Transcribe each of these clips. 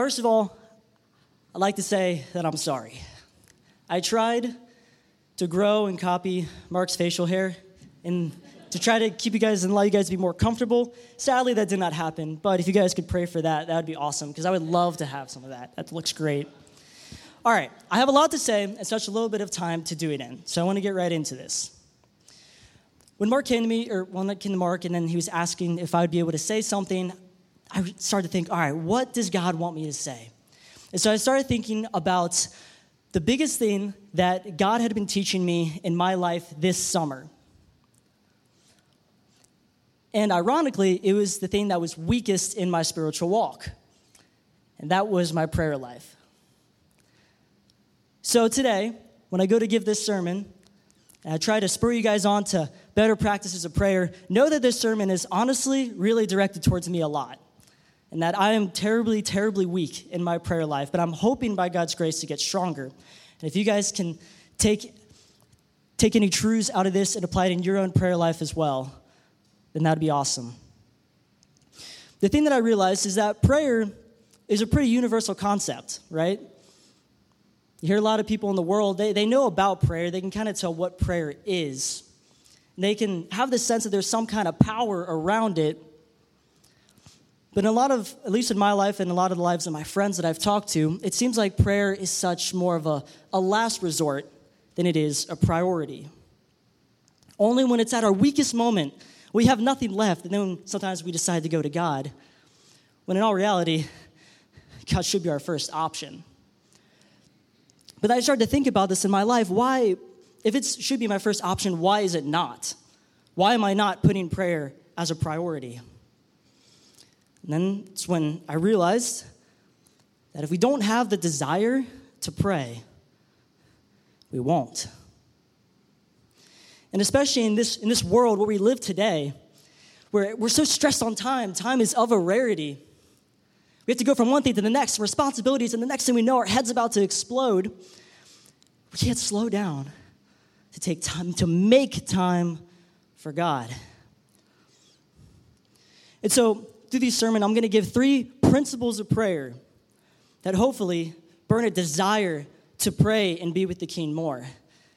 first of all, I'd like to say that I'm sorry. I tried to grow and copy Mark's facial hair and to try to keep you guys and allow you guys to be more comfortable. Sadly, that did not happen, but if you guys could pray for that, that would be awesome because I would love to have some of that. That looks great. All right, I have a lot to say and such a little bit of time to do it in, so I want to get right into this. When Mark came to me, or when I came to Mark, and then he was asking if I would be able to say something, I started to think, all right, what does God want me to say? And so I started thinking about the biggest thing that God had been teaching me in my life this summer. And ironically, it was the thing that was weakest in my spiritual walk, and that was my prayer life. So today, when I go to give this sermon, and I try to spur you guys on to better practices of prayer, know that this sermon is honestly really directed towards me a lot. And that I am terribly, terribly weak in my prayer life, but I'm hoping by God's grace to get stronger. And if you guys can take, take any truths out of this and apply it in your own prayer life as well, then that'd be awesome. The thing that I realized is that prayer is a pretty universal concept, right? You hear a lot of people in the world, they, they know about prayer. They can kind of tell what prayer is. They can have the sense that there's some kind of power around it. But in a lot of, at least in my life and a lot of the lives of my friends that I've talked to, it seems like prayer is such more of a, a last resort than it is a priority. Only when it's at our weakest moment, we have nothing left, and then sometimes we decide to go to God. When in all reality, God should be our first option. But I started to think about this in my life. Why, if it should be my first option, why is it not? Why am I not putting prayer as a priority? And then it's when I realized that if we don't have the desire to pray, we won't. And especially in this, in this world where we live today, where we're so stressed on time, time is of a rarity. We have to go from one thing to the next, responsibilities, and the next thing we know, our head's about to explode. We can't slow down to take time, to make time for God. And so, through this sermon, I'm going to give three principles of prayer that hopefully burn a desire to pray and be with the King more.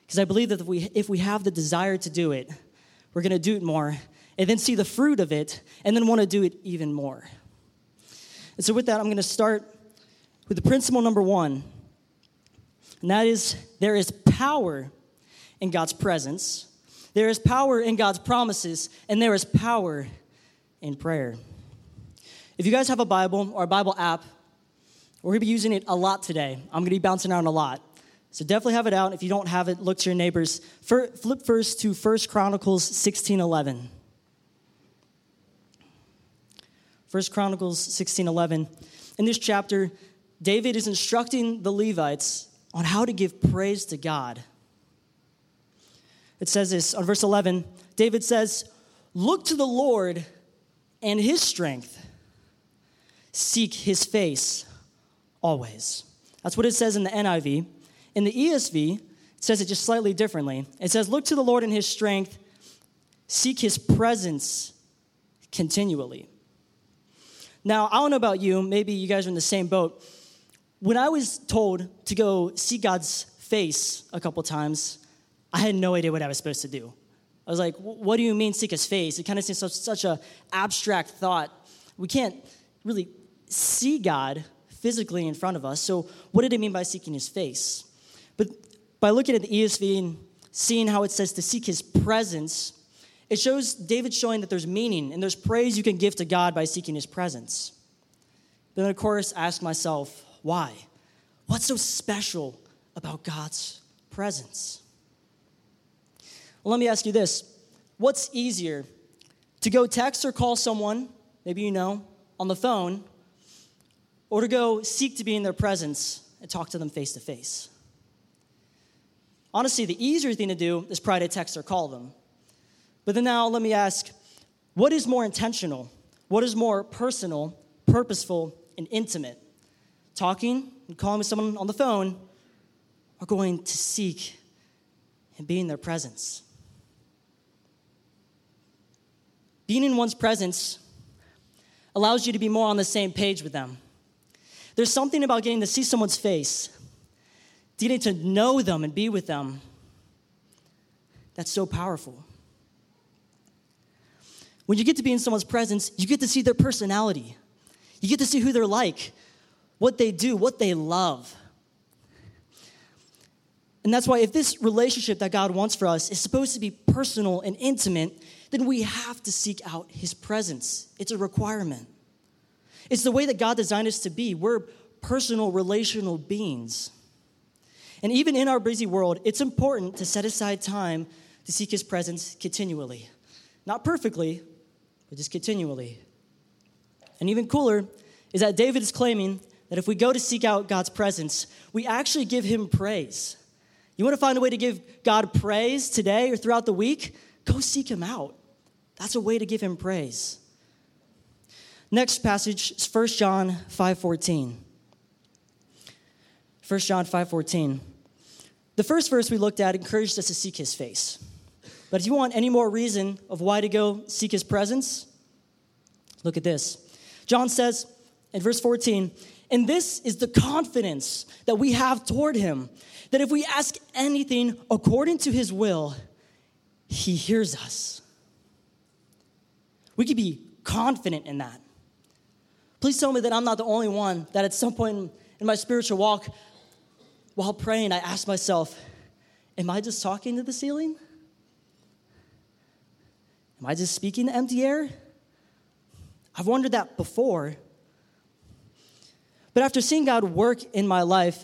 Because I believe that if we, if we have the desire to do it, we're going to do it more and then see the fruit of it and then want to do it even more. And so, with that, I'm going to start with the principle number one, and that is there is power in God's presence, there is power in God's promises, and there is power in prayer. If you guys have a Bible or a Bible app, we're going to be using it a lot today. I'm going to be bouncing around a lot. So definitely have it out. If you don't have it, look to your neighbors. Flip first to 1 Chronicles 16 11. 1 Chronicles 16 11. In this chapter, David is instructing the Levites on how to give praise to God. It says this on verse 11 David says, Look to the Lord and his strength, seek his face always. That's what it says in the NIV. In the ESV, it says it just slightly differently. It says, Look to the Lord in his strength, seek his presence continually. Now, I don't know about you, maybe you guys are in the same boat. When I was told to go see God's face a couple times, I had no idea what I was supposed to do. I was like, what do you mean seek his face? It kind of seems such, such an abstract thought. We can't really see God physically in front of us. So, what did it mean by seeking his face? But by looking at the ESV and seeing how it says to seek his presence, it shows David showing that there's meaning and there's praise you can give to God by seeking his presence. Then, of course, I ask myself, why? What's so special about God's presence? Well, let me ask you this What's easier, to go text or call someone, maybe you know, on the phone, or to go seek to be in their presence and talk to them face to face? Honestly, the easier thing to do is probably to text or call them. But then now let me ask what is more intentional? What is more personal, purposeful, and intimate? Talking and calling with someone on the phone or going to seek and be in their presence? Being in one's presence allows you to be more on the same page with them. There's something about getting to see someone's face, getting to know them and be with them, that's so powerful. When you get to be in someone's presence, you get to see their personality. You get to see who they're like, what they do, what they love. And that's why, if this relationship that God wants for us is supposed to be personal and intimate, then we have to seek out His presence. It's a requirement. It's the way that God designed us to be. We're personal, relational beings. And even in our busy world, it's important to set aside time to seek His presence continually. Not perfectly, but just continually. And even cooler is that David is claiming that if we go to seek out God's presence, we actually give Him praise. You want to find a way to give God praise today or throughout the week? Go seek Him out. That's a way to give Him praise. Next passage is 1 John 5:14. 1 John 5:14. The first verse we looked at encouraged us to seek his face. But if you want any more reason of why to go seek his presence, look at this. John says in verse 14, and this is the confidence that we have toward him, that if we ask anything according to his will, he hears us. We could be confident in that. Please tell me that I'm not the only one that at some point in my spiritual walk, while praying, I ask myself, Am I just talking to the ceiling? Am I just speaking to empty air? I've wondered that before. But after seeing God work in my life,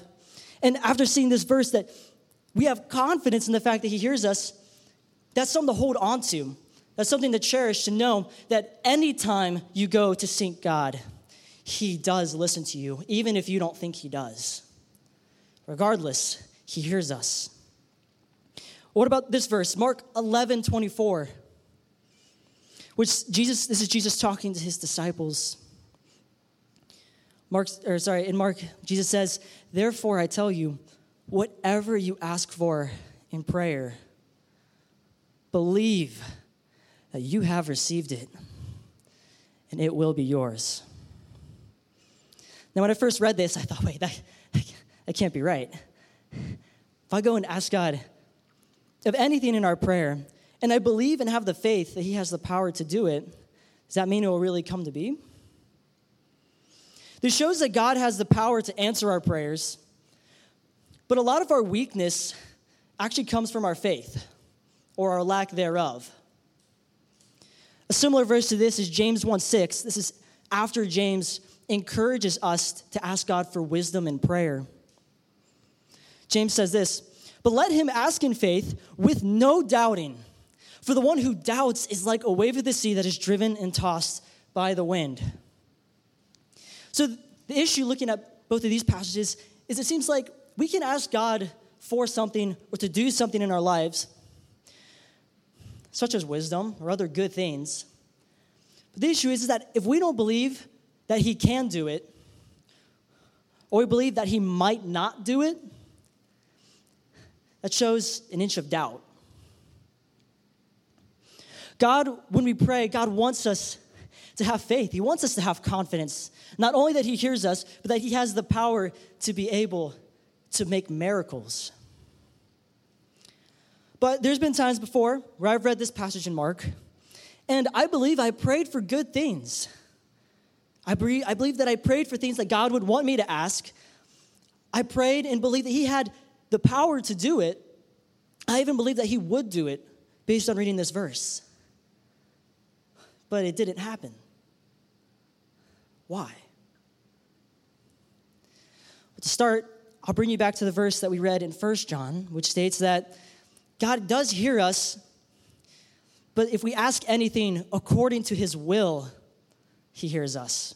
and after seeing this verse that we have confidence in the fact that He hears us, that's something to hold on to. That's something to cherish, to know that anytime you go to seek God, He does listen to you, even if you don't think He does. Regardless, He hears us. What about this verse, Mark 11 24? Which Jesus, this is Jesus talking to his disciples. Mark, or sorry, in Mark, Jesus says, Therefore I tell you, whatever you ask for in prayer, believe that you have received it, and it will be yours. Now, when I first read this, I thought, wait, that, that can't be right. If I go and ask God of anything in our prayer, and I believe and have the faith that He has the power to do it, does that mean it will really come to be? This shows that God has the power to answer our prayers, but a lot of our weakness actually comes from our faith or our lack thereof. A similar verse to this is James 1 6. This is after James encourages us to ask God for wisdom in prayer. James says this, but let him ask in faith with no doubting. For the one who doubts is like a wave of the sea that is driven and tossed by the wind. So, the issue looking at both of these passages is it seems like we can ask God for something or to do something in our lives, such as wisdom or other good things. But the issue is, is that if we don't believe that He can do it, or we believe that He might not do it, that shows an inch of doubt. God, when we pray, God wants us to have faith. He wants us to have confidence. Not only that He hears us, but that He has the power to be able to make miracles. But there's been times before where I've read this passage in Mark, and I believe I prayed for good things. I believe, I believe that I prayed for things that God would want me to ask. I prayed and believed that He had the power to do it, I even believed that he would do it based on reading this verse. But it didn't happen. Why? to start, I'll bring you back to the verse that we read in 1 John, which states that God does hear us, but if we ask anything according to his will, he hears us.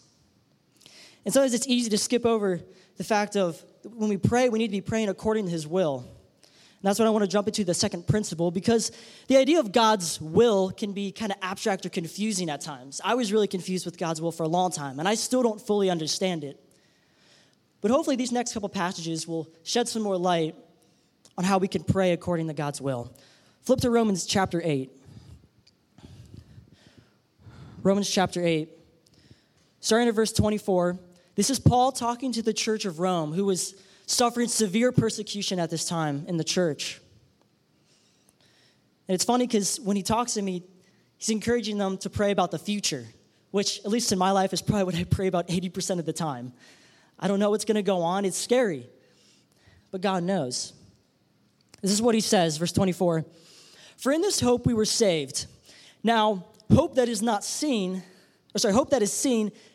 And sometimes it's easy to skip over the fact of when we pray, we need to be praying according to His will. And that's what I want to jump into the second principle because the idea of God's will can be kind of abstract or confusing at times. I was really confused with God's will for a long time, and I still don't fully understand it. But hopefully, these next couple passages will shed some more light on how we can pray according to God's will. Flip to Romans chapter 8. Romans chapter 8. Starting at verse 24, This is Paul talking to the church of Rome, who was suffering severe persecution at this time in the church. And it's funny because when he talks to me, he's encouraging them to pray about the future, which, at least in my life, is probably what I pray about 80% of the time. I don't know what's going to go on. It's scary, but God knows. This is what he says, verse 24 For in this hope we were saved. Now, hope that is not seen, or sorry, hope that is seen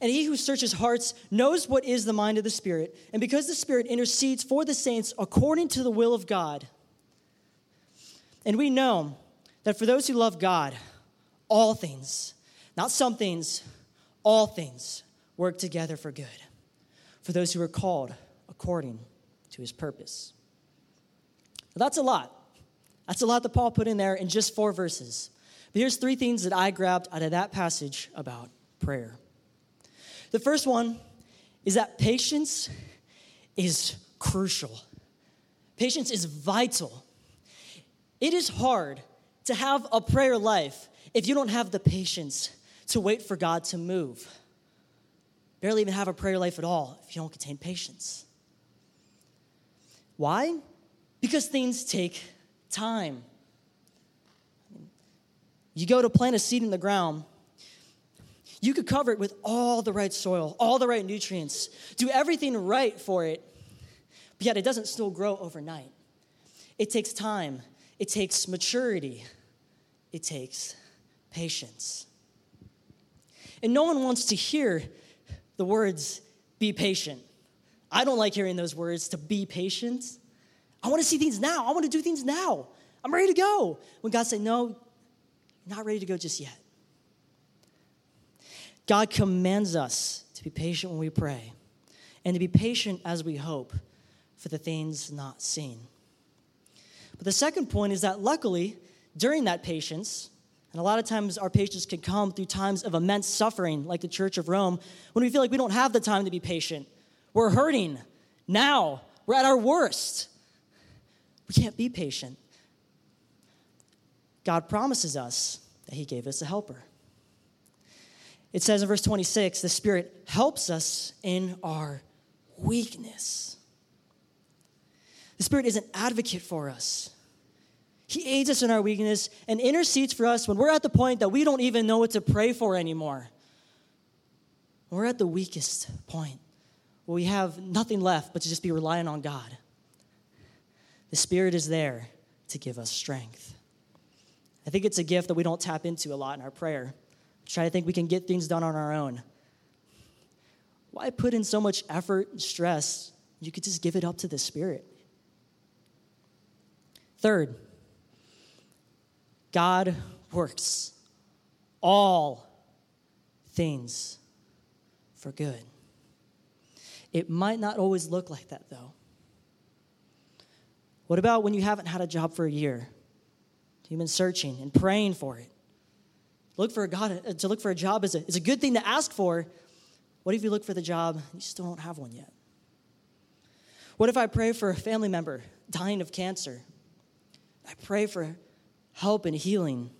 And he who searches hearts knows what is the mind of the Spirit. And because the Spirit intercedes for the saints according to the will of God. And we know that for those who love God, all things, not some things, all things work together for good. For those who are called according to his purpose. that's a lot. That's a lot that Paul put in there in just four verses. But here's three things that I grabbed out of that passage about prayer. The first one is that patience is crucial. Patience is vital. It is hard to have a prayer life if you don't have the patience to wait for God to move. Barely even have a prayer life at all if you don't contain patience. Why? Because things take time. You go to plant a seed in the ground, you could cover it with all the right soil, all the right nutrients, do everything right for it, but yet it doesn't still grow overnight. It takes time, it takes maturity, it takes patience. And no one wants to hear the words, be patient. I don't like hearing those words, to be patient. I want to see things now. I want to do things now. I'm ready to go. When God said, no, you're not ready to go just yet. God commands us to be patient when we pray and to be patient as we hope for the things not seen. But the second point is that luckily, during that patience, and a lot of times our patience can come through times of immense suffering, like the Church of Rome, when we feel like we don't have the time to be patient. We're hurting now, we're at our worst. We can't be patient. God promises us that He gave us a helper. It says in verse 26 the Spirit helps us in our weakness. The Spirit is an advocate for us. He aids us in our weakness and intercedes for us when we're at the point that we don't even know what to pray for anymore. We're at the weakest point where we have nothing left but to just be relying on God. The Spirit is there to give us strength. I think it's a gift that we don't tap into a lot in our prayer. Try to think we can get things done on our own. Why put in so much effort and stress? You could just give it up to the Spirit. Third, God works all things for good. It might not always look like that, though. What about when you haven't had a job for a year? You've been searching and praying for it. Look for a God uh, to look for a job is a, is a good thing to ask for. What if you look for the job and you still don't have one yet? What if I pray for a family member dying of cancer? I pray for help and healing.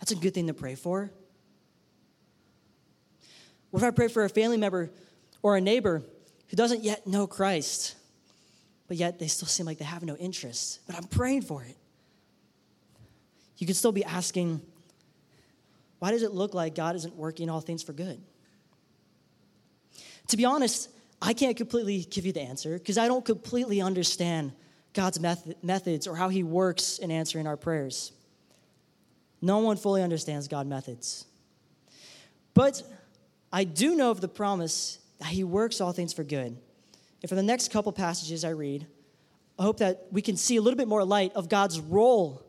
That's a good thing to pray for. What if I pray for a family member or a neighbor who doesn't yet know Christ, but yet they still seem like they have no interest? But I'm praying for it. You could still be asking, why does it look like God isn't working all things for good? To be honest, I can't completely give you the answer because I don't completely understand God's method, methods or how He works in answering our prayers. No one fully understands God's methods. But I do know of the promise that He works all things for good. And for the next couple passages I read, I hope that we can see a little bit more light of God's role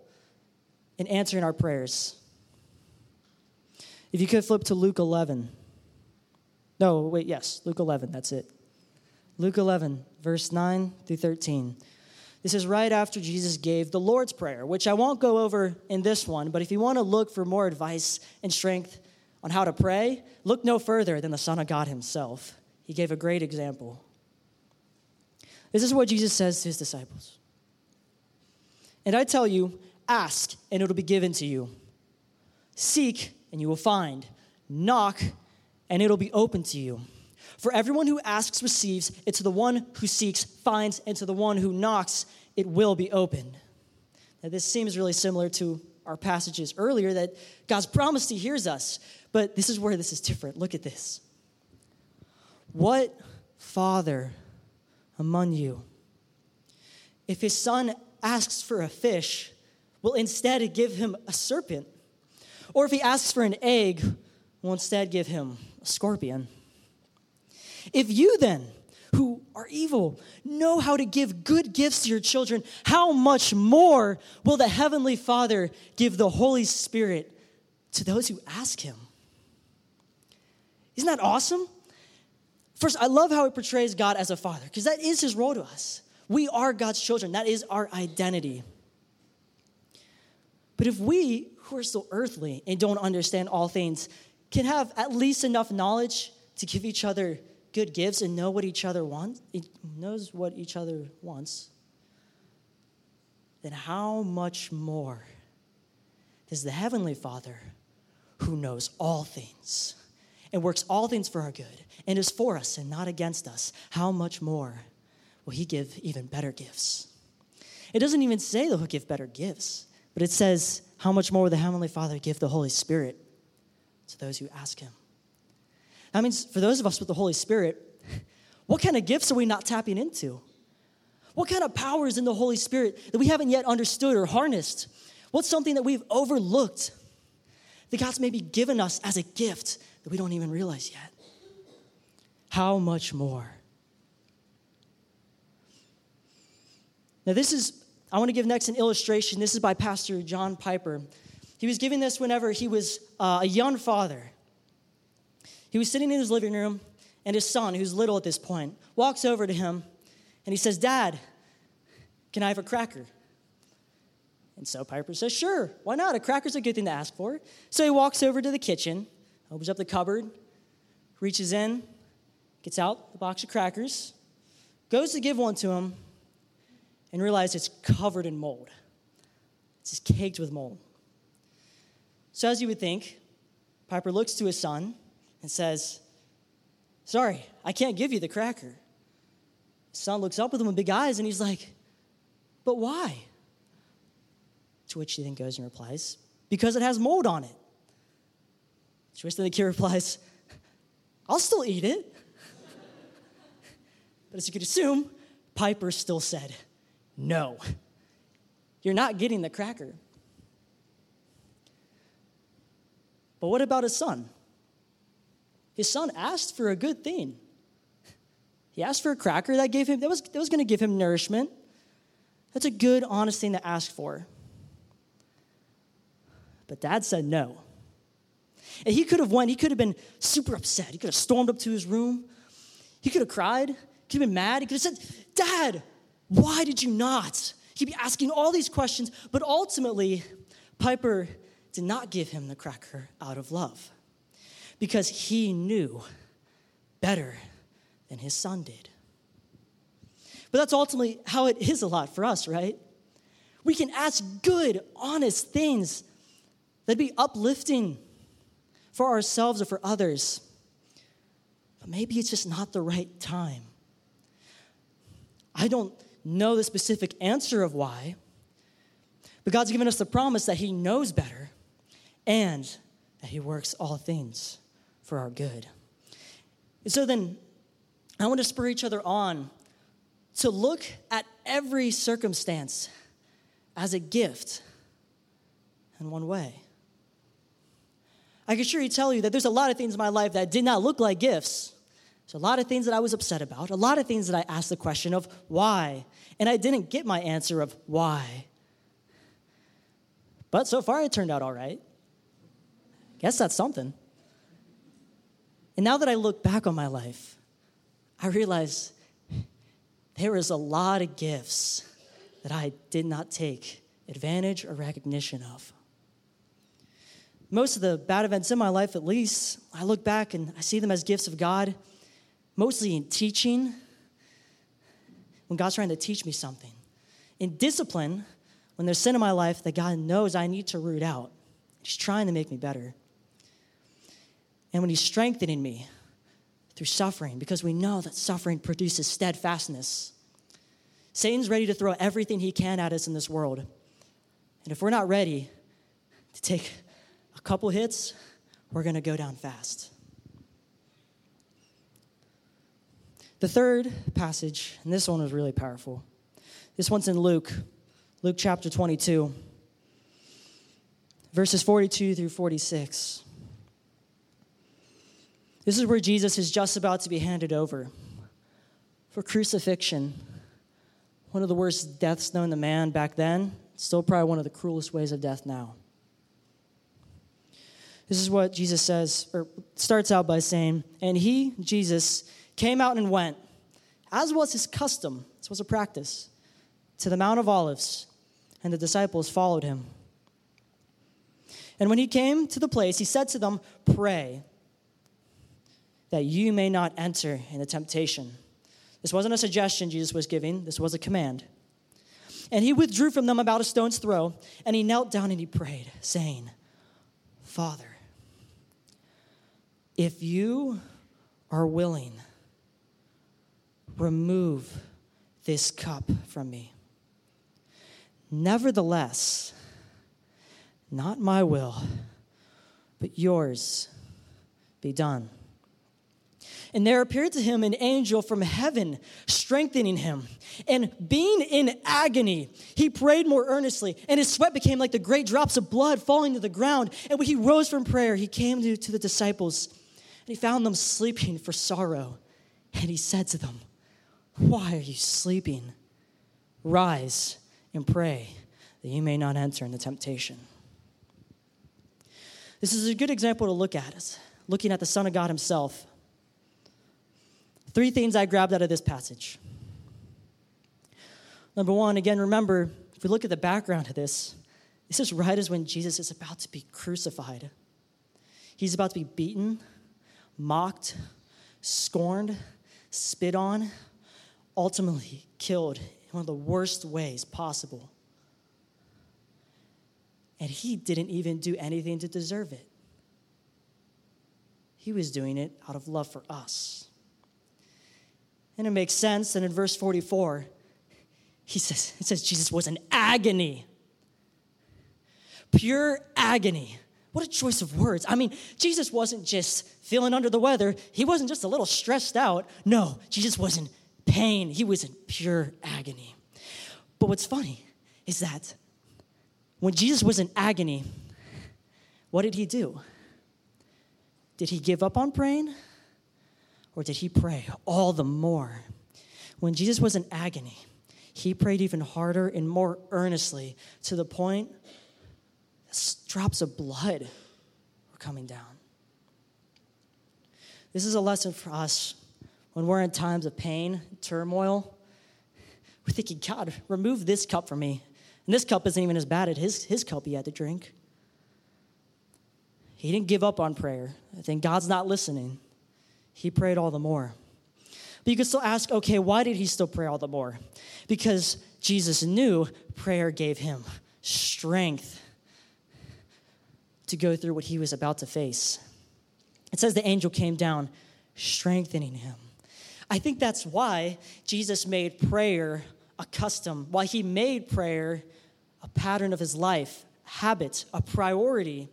in answering our prayers. If you could flip to Luke 11. No, wait, yes, Luke 11, that's it. Luke 11, verse 9 through 13. This is right after Jesus gave the Lord's Prayer, which I won't go over in this one, but if you want to look for more advice and strength on how to pray, look no further than the Son of God himself. He gave a great example. This is what Jesus says to his disciples. And I tell you, ask, and it'll be given to you. Seek, and you will find. Knock, and it'll be open to you. For everyone who asks receives, and to the one who seeks finds, and to the one who knocks it will be open. Now, this seems really similar to our passages earlier that God's promised He hears us, but this is where this is different. Look at this. What father among you, if his son asks for a fish, will instead give him a serpent? Or if he asks for an egg, will instead give him a scorpion? If you then, who are evil, know how to give good gifts to your children, how much more will the Heavenly Father give the Holy Spirit to those who ask Him? Isn't that awesome? First, I love how it portrays God as a father, because that is His role to us. We are God's children, that is our identity. But if we, who are still earthly and don't understand all things, can have at least enough knowledge to give each other good gifts and know what each other wants, it knows what each other wants, then how much more does the Heavenly Father, who knows all things and works all things for our good and is for us and not against us, how much more will He give even better gifts? It doesn't even say that He'll give better gifts, but it says, How much more will the Heavenly Father give the Holy Spirit to those who ask Him? That means for those of us with the Holy Spirit, what kind of gifts are we not tapping into? What kind of power is in the Holy Spirit that we haven't yet understood or harnessed? What's something that we've overlooked that God's maybe given us as a gift that we don't even realize yet? How much more? Now, this is, I want to give next an illustration. This is by Pastor John Piper. He was giving this whenever he was uh, a young father. He was sitting in his living room, and his son, who's little at this point, walks over to him and he says, Dad, can I have a cracker? And so Piper says, Sure, why not? A cracker's a good thing to ask for. So he walks over to the kitchen, opens up the cupboard, reaches in, gets out the box of crackers, goes to give one to him, and realizes it's covered in mold. It's just caked with mold. So, as you would think, Piper looks to his son and says, Sorry, I can't give you the cracker. His son looks up with him with big eyes and he's like, But why? To which he then goes and replies, Because it has mold on it. To which then the kid replies, I'll still eat it. but as you could assume, Piper still said, No, you're not getting the cracker. But what about his son? His son asked for a good thing. He asked for a cracker that gave him that was, that was going to give him nourishment. That's a good, honest thing to ask for. But dad said no. And he could have went, he could have been super upset. He could have stormed up to his room. He could have cried. He could have been mad. He could have said, Dad, why did you not? He'd be asking all these questions, but ultimately, Piper did not give him the cracker out of love because he knew better than his son did. But that's ultimately how it is a lot for us, right? We can ask good, honest things that'd be uplifting for ourselves or for others. But maybe it's just not the right time. I don't know the specific answer of why, but God's given us the promise that He knows better and that He works all things for our good. And so then, I want to spur each other on to look at every circumstance as a gift in one way. I can surely tell you that there's a lot of things in my life that did not look like gifts. There's a lot of things that I was upset about, a lot of things that I asked the question of why, and I didn't get my answer of why. But so far, it turned out all right. Guess that's something. And now that I look back on my life, I realize there is a lot of gifts that I did not take advantage or recognition of. Most of the bad events in my life, at least, I look back and I see them as gifts of God, mostly in teaching, when God's trying to teach me something. In discipline, when there's sin in my life that God knows I need to root out. He's trying to make me better. And when He's strengthening me through suffering, because we know that suffering produces steadfastness. Satan's ready to throw everything he can at us in this world. And if we're not ready to take a couple hits, we're going to go down fast. The third passage, and this one is really powerful. This one's in Luke, Luke chapter 22, verses 42 through 46. This is where Jesus is just about to be handed over for crucifixion. One of the worst deaths known to man back then, still probably one of the cruelest ways of death now. This is what Jesus says, or starts out by saying, And he, Jesus, came out and went, as was his custom, this was a practice, to the Mount of Olives, and the disciples followed him. And when he came to the place, he said to them, Pray that you may not enter into temptation. This wasn't a suggestion Jesus was giving, this was a command. And he withdrew from them about a stone's throw, and he knelt down and he prayed, saying, Father, if you are willing, remove this cup from me. Nevertheless, not my will, but yours be done. And there appeared to him an angel from heaven, strengthening him. And being in agony, he prayed more earnestly, and his sweat became like the great drops of blood falling to the ground. And when he rose from prayer, he came to, the disciples, and he found them sleeping for sorrow. And he said to them, Why are you sleeping? Rise and pray that you may not enter into temptation. This is a good example to look at, looking at the Son of God himself Three things I grabbed out of this passage. Number one, again, remember, if we look at the background of this, this is right as when Jesus is about to be crucified. He's about to be beaten, mocked, scorned, spit on, ultimately killed in one of the worst ways possible. And he didn't even do anything to deserve it. He was doing it out of love for us. And it makes sense. And in verse 44, he says, it says Jesus was in agony. Pure agony. What a choice of words. I mean, Jesus wasn't just feeling under the weather, he wasn't just a little stressed out. No, Jesus was in pain, he was in pure agony. But what's funny is that when Jesus was in agony, what did he do? Did he give up on praying? or did he pray all the more? When Jesus was in agony, he prayed even harder and more earnestly to the point that drops of blood were coming down. This is a lesson for us when we're in times of pain, turmoil. We're thinking, God, remove this cup from me. And this cup isn't even as bad as his, his cup he had to drink. He didn't give up on prayer. I think God's not listening he prayed all the more. But you could still ask, okay, why did he still pray all the more? Because Jesus knew prayer gave him strength to go through what he was about to face. It says the angel came down, strengthening him. I think that's why Jesus made prayer a custom, why he made prayer a pattern of his life, habit, a priority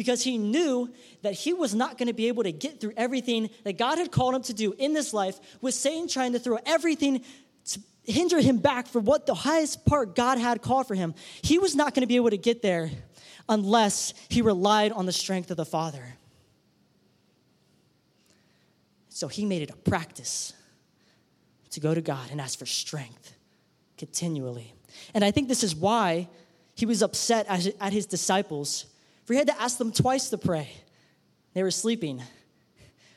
because he knew that he was not going to be able to get through everything that God had called him to do in this life with Satan trying to throw everything to hinder him back for what the highest part God had called for him. He was not going to be able to get there unless he relied on the strength of the Father. So he made it a practice to go to God and ask for strength continually. And I think this is why he was upset at his disciples for he had to ask them twice to pray. They were sleeping,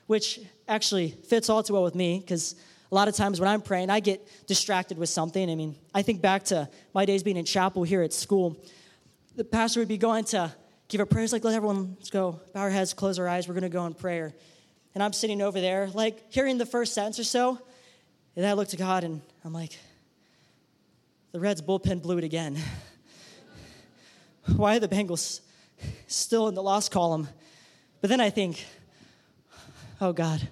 which actually fits all too well with me because a lot of times when I'm praying, I get distracted with something. I mean, I think back to my days being in chapel here at school. The pastor would be going to give a prayer. Like, let everyone let's go, bow our heads, close our eyes. We're going to go in prayer. And I'm sitting over there, like hearing the first sentence or so. And I look to God and I'm like, the Reds bullpen blew it again. Why are the Bengals still in the loss column? But then I think, oh God,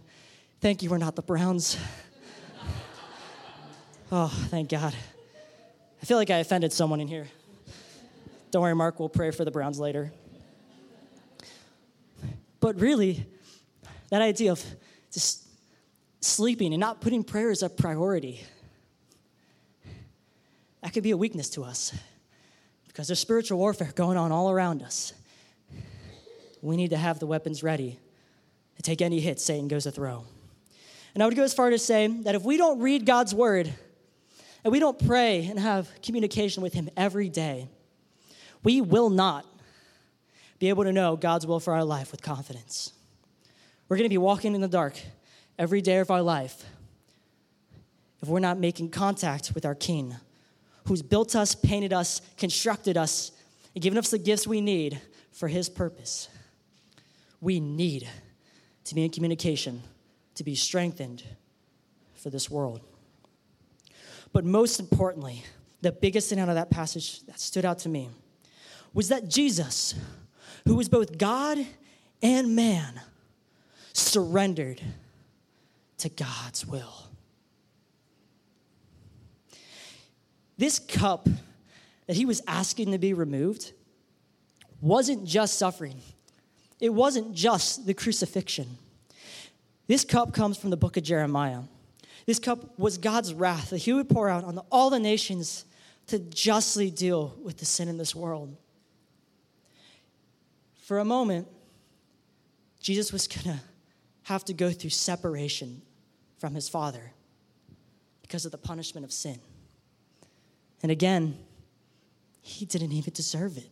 thank you, we're not the Browns. oh, thank God. I feel like I offended someone in here. Don't worry, Mark, we'll pray for the Browns later. But really, that idea of just sleeping and not putting prayer as a priority, that could be a weakness to us because there's spiritual warfare going on all around us. We need to have the weapons ready to take any hit Satan goes to throw. And I would go as far to say that if we don't read God's word and we don't pray and have communication with Him every day, we will not be able to know God's will for our life with confidence. We're going to be walking in the dark every day of our life if we're not making contact with our King, who's built us, painted us, constructed us, and given us the gifts we need for His purpose. We need to be in communication, to be strengthened for this world. But most importantly, the biggest thing out of that passage that stood out to me was that Jesus, who was both God and man, surrendered to God's will. This cup that he was asking to be removed wasn't just suffering, it wasn't just the crucifixion. This cup comes from the book of Jeremiah. This cup was God's wrath that he would pour out on all the nations to justly deal with the sin in this world. For a moment, Jesus was going to have to go through separation from his Father because of the punishment of sin. And again, he didn't even deserve it.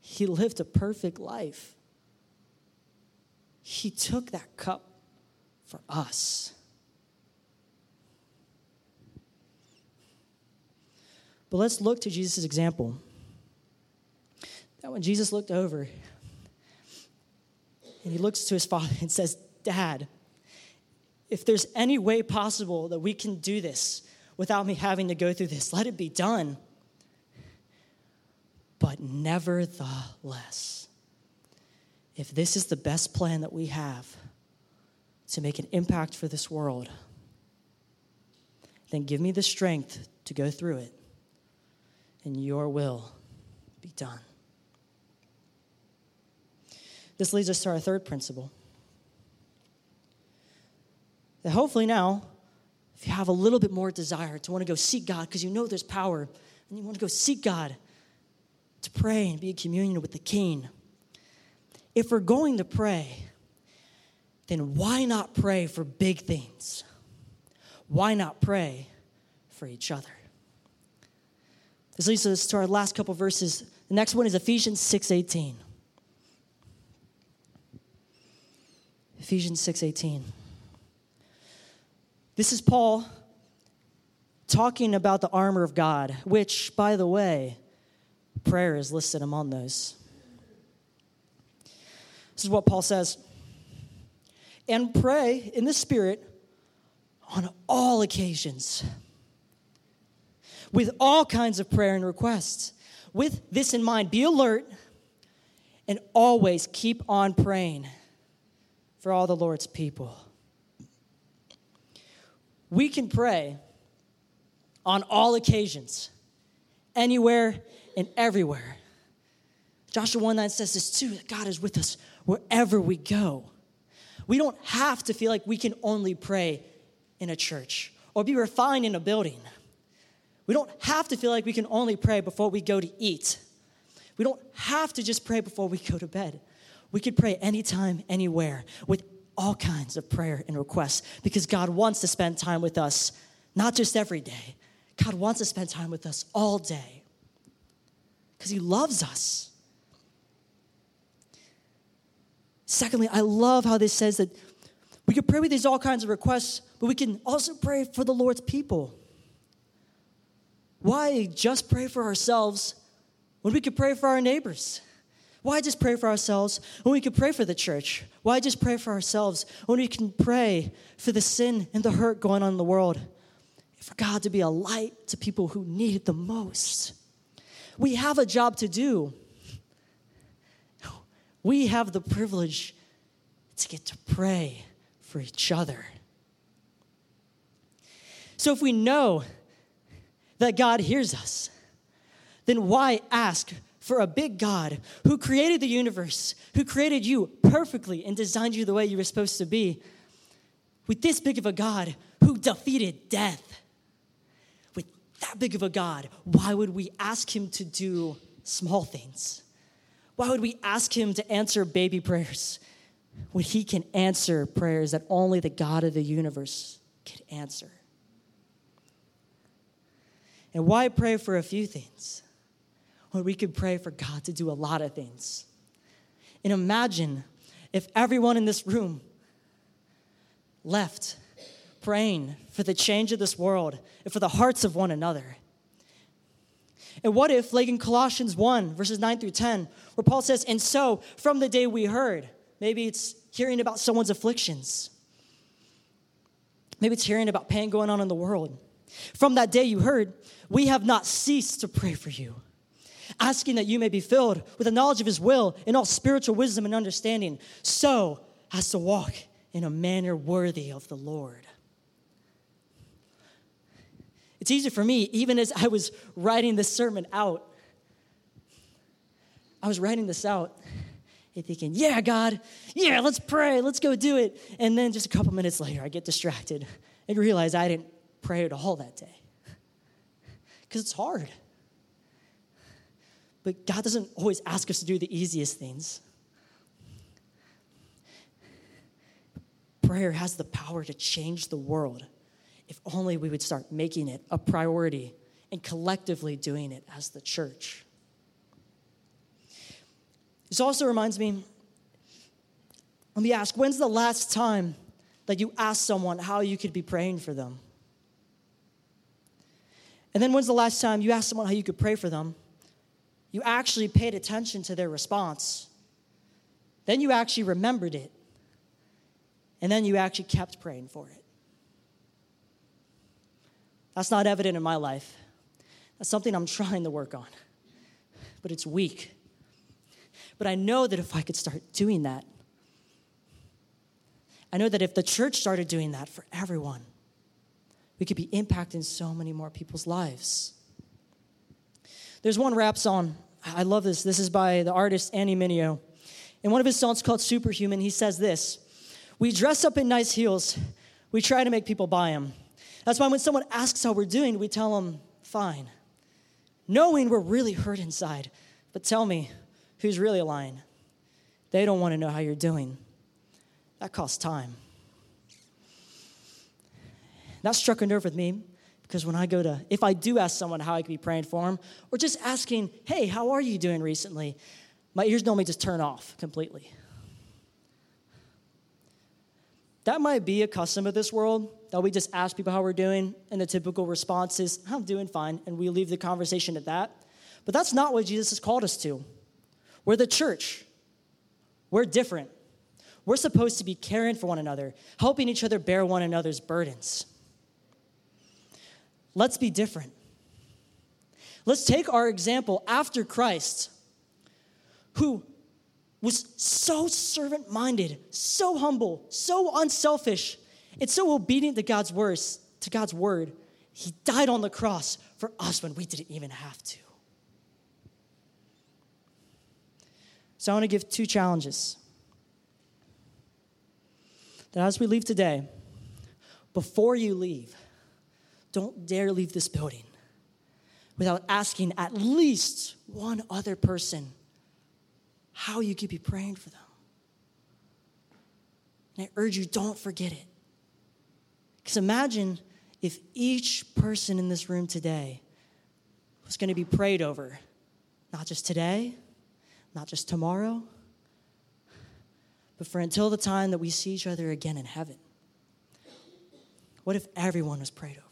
He lived a perfect life. He took that cup for us. But let's look to Jesus' example. That when Jesus looked over, and he looks to his father and says, Dad, if there's any way possible that we can do this without me having to go through this, let it be done. But nevertheless, if this is the best plan that we have to make an impact for this world, then give me the strength to go through it, and your will be done. This leads us to our third principle. That hopefully now, if you have a little bit more desire to want to go seek God because you know there's power and you want to go seek God to pray and be in communion with the King, if we're going to pray, then why not pray for big things? Why not pray for each other? This leads us to our last couple verses. The next one is Ephesians 6:18. Ephesians 6:18. This is Paul talking about the armor of God, which by the way, prayer is listed among those. This is what Paul says. And pray in the spirit on all occasions with all kinds of prayer and requests. With this in mind, be alert and always keep on praying for all the Lord's people. We can pray on all occasions, anywhere and everywhere. Joshua 1 9 says this too that God is with us wherever we go. We don't have to feel like we can only pray in a church or be refined in a building. We don't have to feel like we can only pray before we go to eat. We don't have to just pray before we go to bed. We could pray anytime, anywhere, with all kinds of prayer and requests because God wants to spend time with us, not just every day. God wants to spend time with us all day because He loves us. Secondly, I love how this says that We can pray with these all kinds of requests, but we can also pray for the Lord's people. Why just pray for ourselves when we could pray for our neighbors? Why just pray for ourselves when we could pray for the church? Why just pray for ourselves when we can pray for the sin and the hurt going on in the world? For God to be a light to people who need it the most. We have a job to do. We have the privilege to get to pray for each other. So if we know that God hears us, then why ask for a big God who created the universe, who created you perfectly and designed you the way you were supposed to be, with this big of a God who defeated death? With that big of a God, why would we ask him to do small things? Why would we ask him to answer baby prayers when he can answer prayers that only the God of the universe could answer? And why pray for a few things when we could pray for God to do a lot of things? And imagine if everyone in this room left praying for the change of this world and for the hearts of one another. And what if, like in Colossians 1, verses 9 through 10, where Paul says, And so, from the day we heard, maybe it's hearing about someone's afflictions, maybe it's hearing about pain going on in the world. From that day you heard, we have not ceased to pray for you, asking that you may be filled with the knowledge of his will in all spiritual wisdom and understanding, so as to walk in a manner worthy of the Lord. It's easy for me, even as I was writing this sermon out, I was writing this out and thinking, yeah, God, yeah, let's pray, let's go do it. And then just a couple minutes later, I get distracted and realize I didn't pray at all that day because it's hard. But God doesn't always ask us to do the easiest things. Prayer has the power to change the world if only we would start making it a priority and collectively doing it as the church. This also reminds me let me ask when's the last time that you asked someone how you could be praying for them? And then when's the last time you asked someone how you could pray for them? You actually paid attention to their response. Then you actually remembered it. And then you actually kept praying for it. That's not evident in my life. That's something I'm trying to work on. But it's weak. But I know that if I could start doing that, I know that if the church started doing that for everyone, we could be impacting so many more people's lives. There's one rap song. I love this. This is by the artist Andy Mineo. In one of his songs called Superhuman, he says this We dress up in nice heels, we try to make people buy them. That's why when someone asks how we're doing, we tell them, fine. Knowing we're really hurt inside. But tell me, who's really lying? They don't want to know how you're doing. That costs time. That struck a nerve with me because when I go to, if I do ask someone how I could be praying for them, or just asking, hey, how are you doing recently? My ears normally just turn off completely. That might be a custom of this world that we just ask people how we're doing, and the typical response is, I'm doing fine, and we leave the conversation at that. But that's not what Jesus has called us to. We're the church, we're different. We're supposed to be caring for one another, helping each other bear one another's burdens. Let's be different. Let's take our example after Christ, who was so servant minded, so humble, so unselfish, and so obedient to God's words, to God's word. He died on the cross for us when we didn't even have to. So I want to give two challenges. That as we leave today, before you leave, don't dare leave this building without asking at least one other person how you could be praying for them. And I urge you, don't forget it. Because imagine if each person in this room today was going to be prayed over, not just today, not just tomorrow, but for until the time that we see each other again in heaven. What if everyone was prayed over?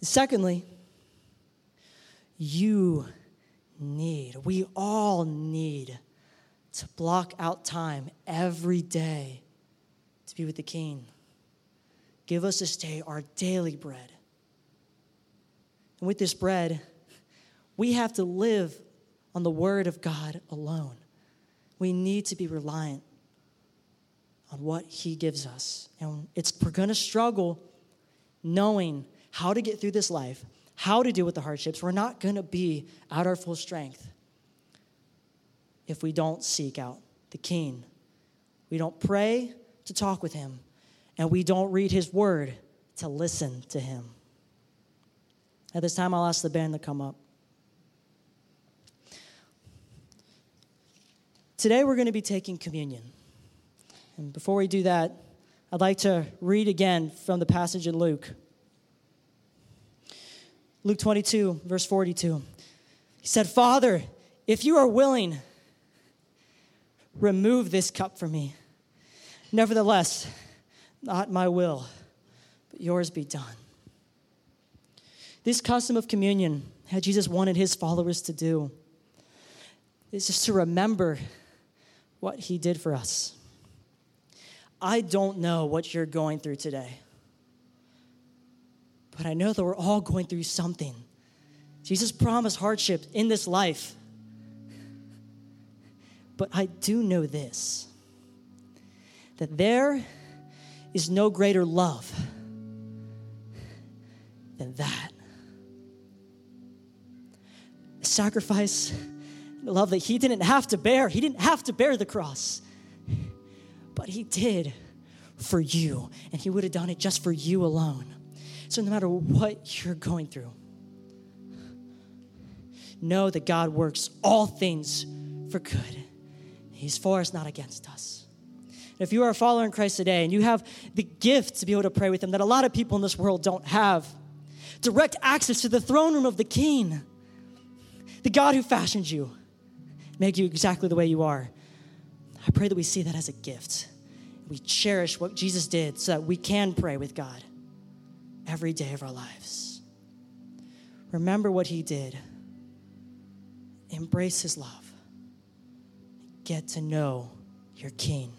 Secondly, you need, we all need to block out time every day to be with the King. Give us this day our daily bread. And with this bread, we have to live on the Word of God alone. We need to be reliant on what He gives us. And it's, we're going to struggle knowing how to get through this life, how to deal with the hardships. We're not going to be at our full strength if we don't seek out the King. We don't pray to talk with Him, and we don't read His Word to listen to Him. At this time, I'll ask the band to come up. Today, we're going to be taking communion. And before we do that, I'd like to read again from the passage in Luke. Luke 22, verse 42. He said, Father, if you are willing, remove this cup from me. Nevertheless, not my will, but yours be done. This custom of communion, how Jesus wanted his followers to do, is just to remember what he did for us. I don't know what you're going through today, but I know that we're all going through something. Jesus promised hardship in this life. But I do know this that there is no greater love than that. Sacrifice, love that he didn't have to bear. He didn't have to bear the cross, but he did for you, and he would have done it just for you alone. So, no matter what you're going through, know that God works all things for good. He's for us, not against us. If you are a follower in Christ today and you have the gift to be able to pray with Him that a lot of people in this world don't have, direct access to the throne room of the King, the God who fashioned you, made you exactly the way you are. I pray that we see that as a gift. We cherish what Jesus did so that we can pray with God every day of our lives. Remember what He did, embrace His love, get to know your King.